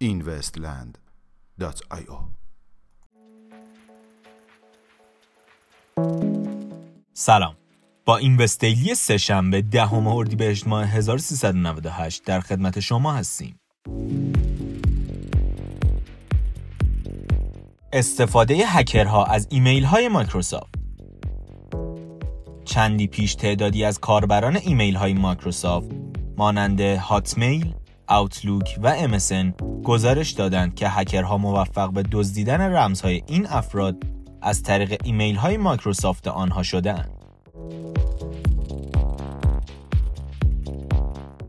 investland.io سلام. با InvestDaily سهشنبه دهم اردیبهشت ماه 1398 در خدمت شما هستیم. استفاده هکرها از ایمیل های مایکروسافت چندی پیش تعدادی از کاربران ایمیل های مایکروسافت مانند Hotmail، Outlook و MSN گزارش دادند که هکرها موفق به دزدیدن رمزهای این افراد از طریق ایمیل های مایکروسافت آنها شدهاند.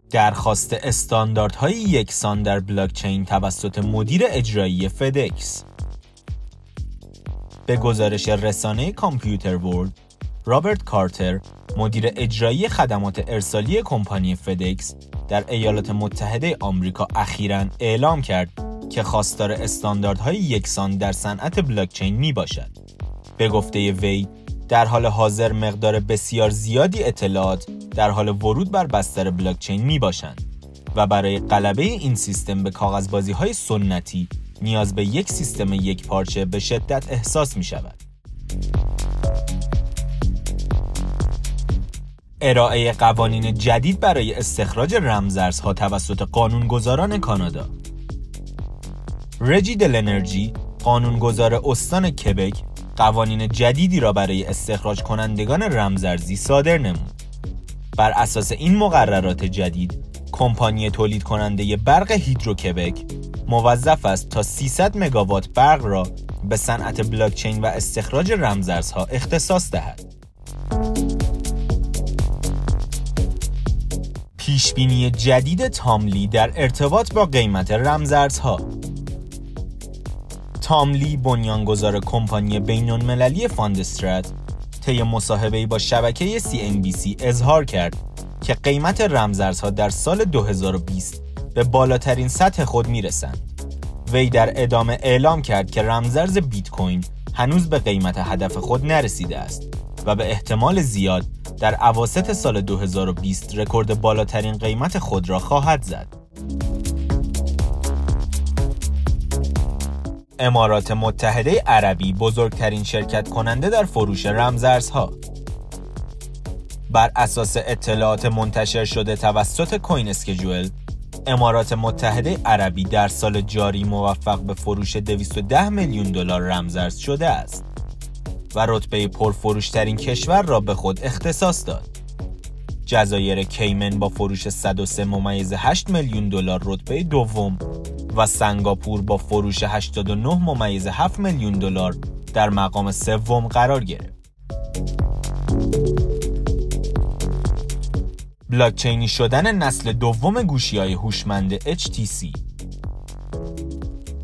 درخواست استانداردهای یکسان در بلاکچین توسط مدیر اجرایی FedEx به گزارش رسانه Computerworld رابرت کارتر مدیر اجرایی خدمات ارسالی کمپانی فدکس در ایالات متحده آمریکا اخیرا اعلام کرد که خواستار استانداردهای یکسان در صنعت بلاکچین می باشد. به گفته وی در حال حاضر مقدار بسیار زیادی اطلاعات در حال ورود بر بستر بلاکچین می باشند و برای غلبه این سیستم به کاغذبازی های سنتی نیاز به یک سیستم یک پارچه به شدت احساس می شود. ارائه قوانین جدید برای استخراج رمزارزها توسط قانونگذاران کانادا رجی دلنرژی قانونگذار استان کبک قوانین جدیدی را برای استخراج کنندگان رمزارزی صادر نمود بر اساس این مقررات جدید کمپانی تولید کننده برق هیدرو کبک موظف است تا 300 مگاوات برق را به صنعت بلاکچین و استخراج رمزارزها اختصاص دهد. پیشبینی جدید تاملی در ارتباط با قیمت رمزارزها تاملی بنیانگذار کمپانی بین‌المللی فاندسترات طی مصاحبه‌ای با شبکه CNBC اظهار کرد که قیمت رمزارزها در سال 2020 به بالاترین سطح خود می‌رسند. وی در ادامه اعلام کرد که رمزارز بیت کوین هنوز به قیمت هدف خود نرسیده است و به احتمال زیاد در عواست سال 2020 رکورد بالاترین قیمت خود را خواهد زد. امارات متحده عربی بزرگترین شرکت کننده در فروش رمزارزها بر اساس اطلاعات منتشر شده توسط کوین اسکجول امارات متحده عربی در سال جاری موفق به فروش 210 میلیون دلار رمزارز شده است و رتبه پرفروشترین کشور را به خود اختصاص داد. جزایر کیمن با فروش 103 ممیز 8 میلیون دلار رتبه دوم و سنگاپور با فروش 89 ممیز 7 میلیون دلار در مقام سوم قرار گرفت. بلاکچینی شدن نسل دوم گوشی های هوشمند HTC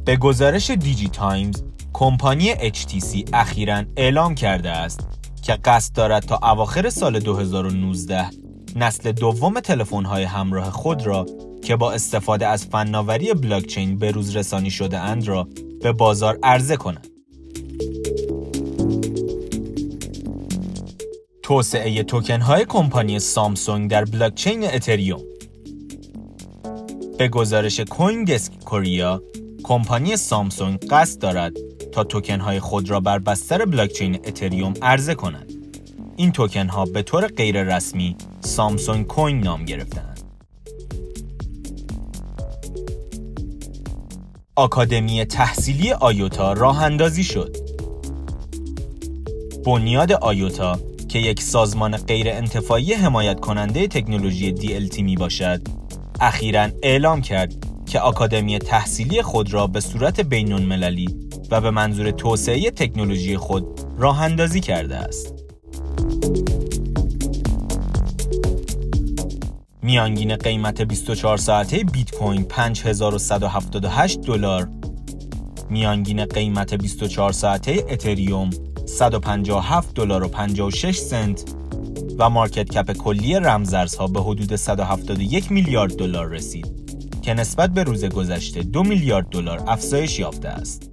به گزارش DigiTimes کمپانی HTC اخیرا اعلام کرده است که قصد دارد تا اواخر سال 2019 نسل دوم های همراه خود را که با استفاده از فناوری بلاکچین به روز رسانی شده اند را به بازار عرضه کند. توسعه توکن های کمپانی سامسونگ در بلاکچین اتریوم به گزارش کوین دسک کوریا کمپانی سامسونگ قصد دارد تا توکن های خود را بر بستر بلاکچین اتریوم عرضه کند این توکن ها به طور غیر رسمی سامسونگ کوین نام گرفتند آکادمی تحصیلی آیوتا راه اندازی شد. بنیاد آیوتا که یک سازمان غیر انتفاعی حمایت کننده تکنولوژی DLT می باشد اخیرا اعلام کرد که آکادمی تحصیلی خود را به صورت بین المللی و به منظور توسعه تکنولوژی خود راه اندازی کرده است. میانگین قیمت 24 ساعته بیت کوین 5178 دلار میانگین قیمت 24 ساعته اتریوم 157 دلار و 56 سنت و مارکت کپ کلی رمزارزها به حدود 171 میلیارد دلار رسید که نسبت به روز گذشته 2 میلیارد دلار افزایش یافته است.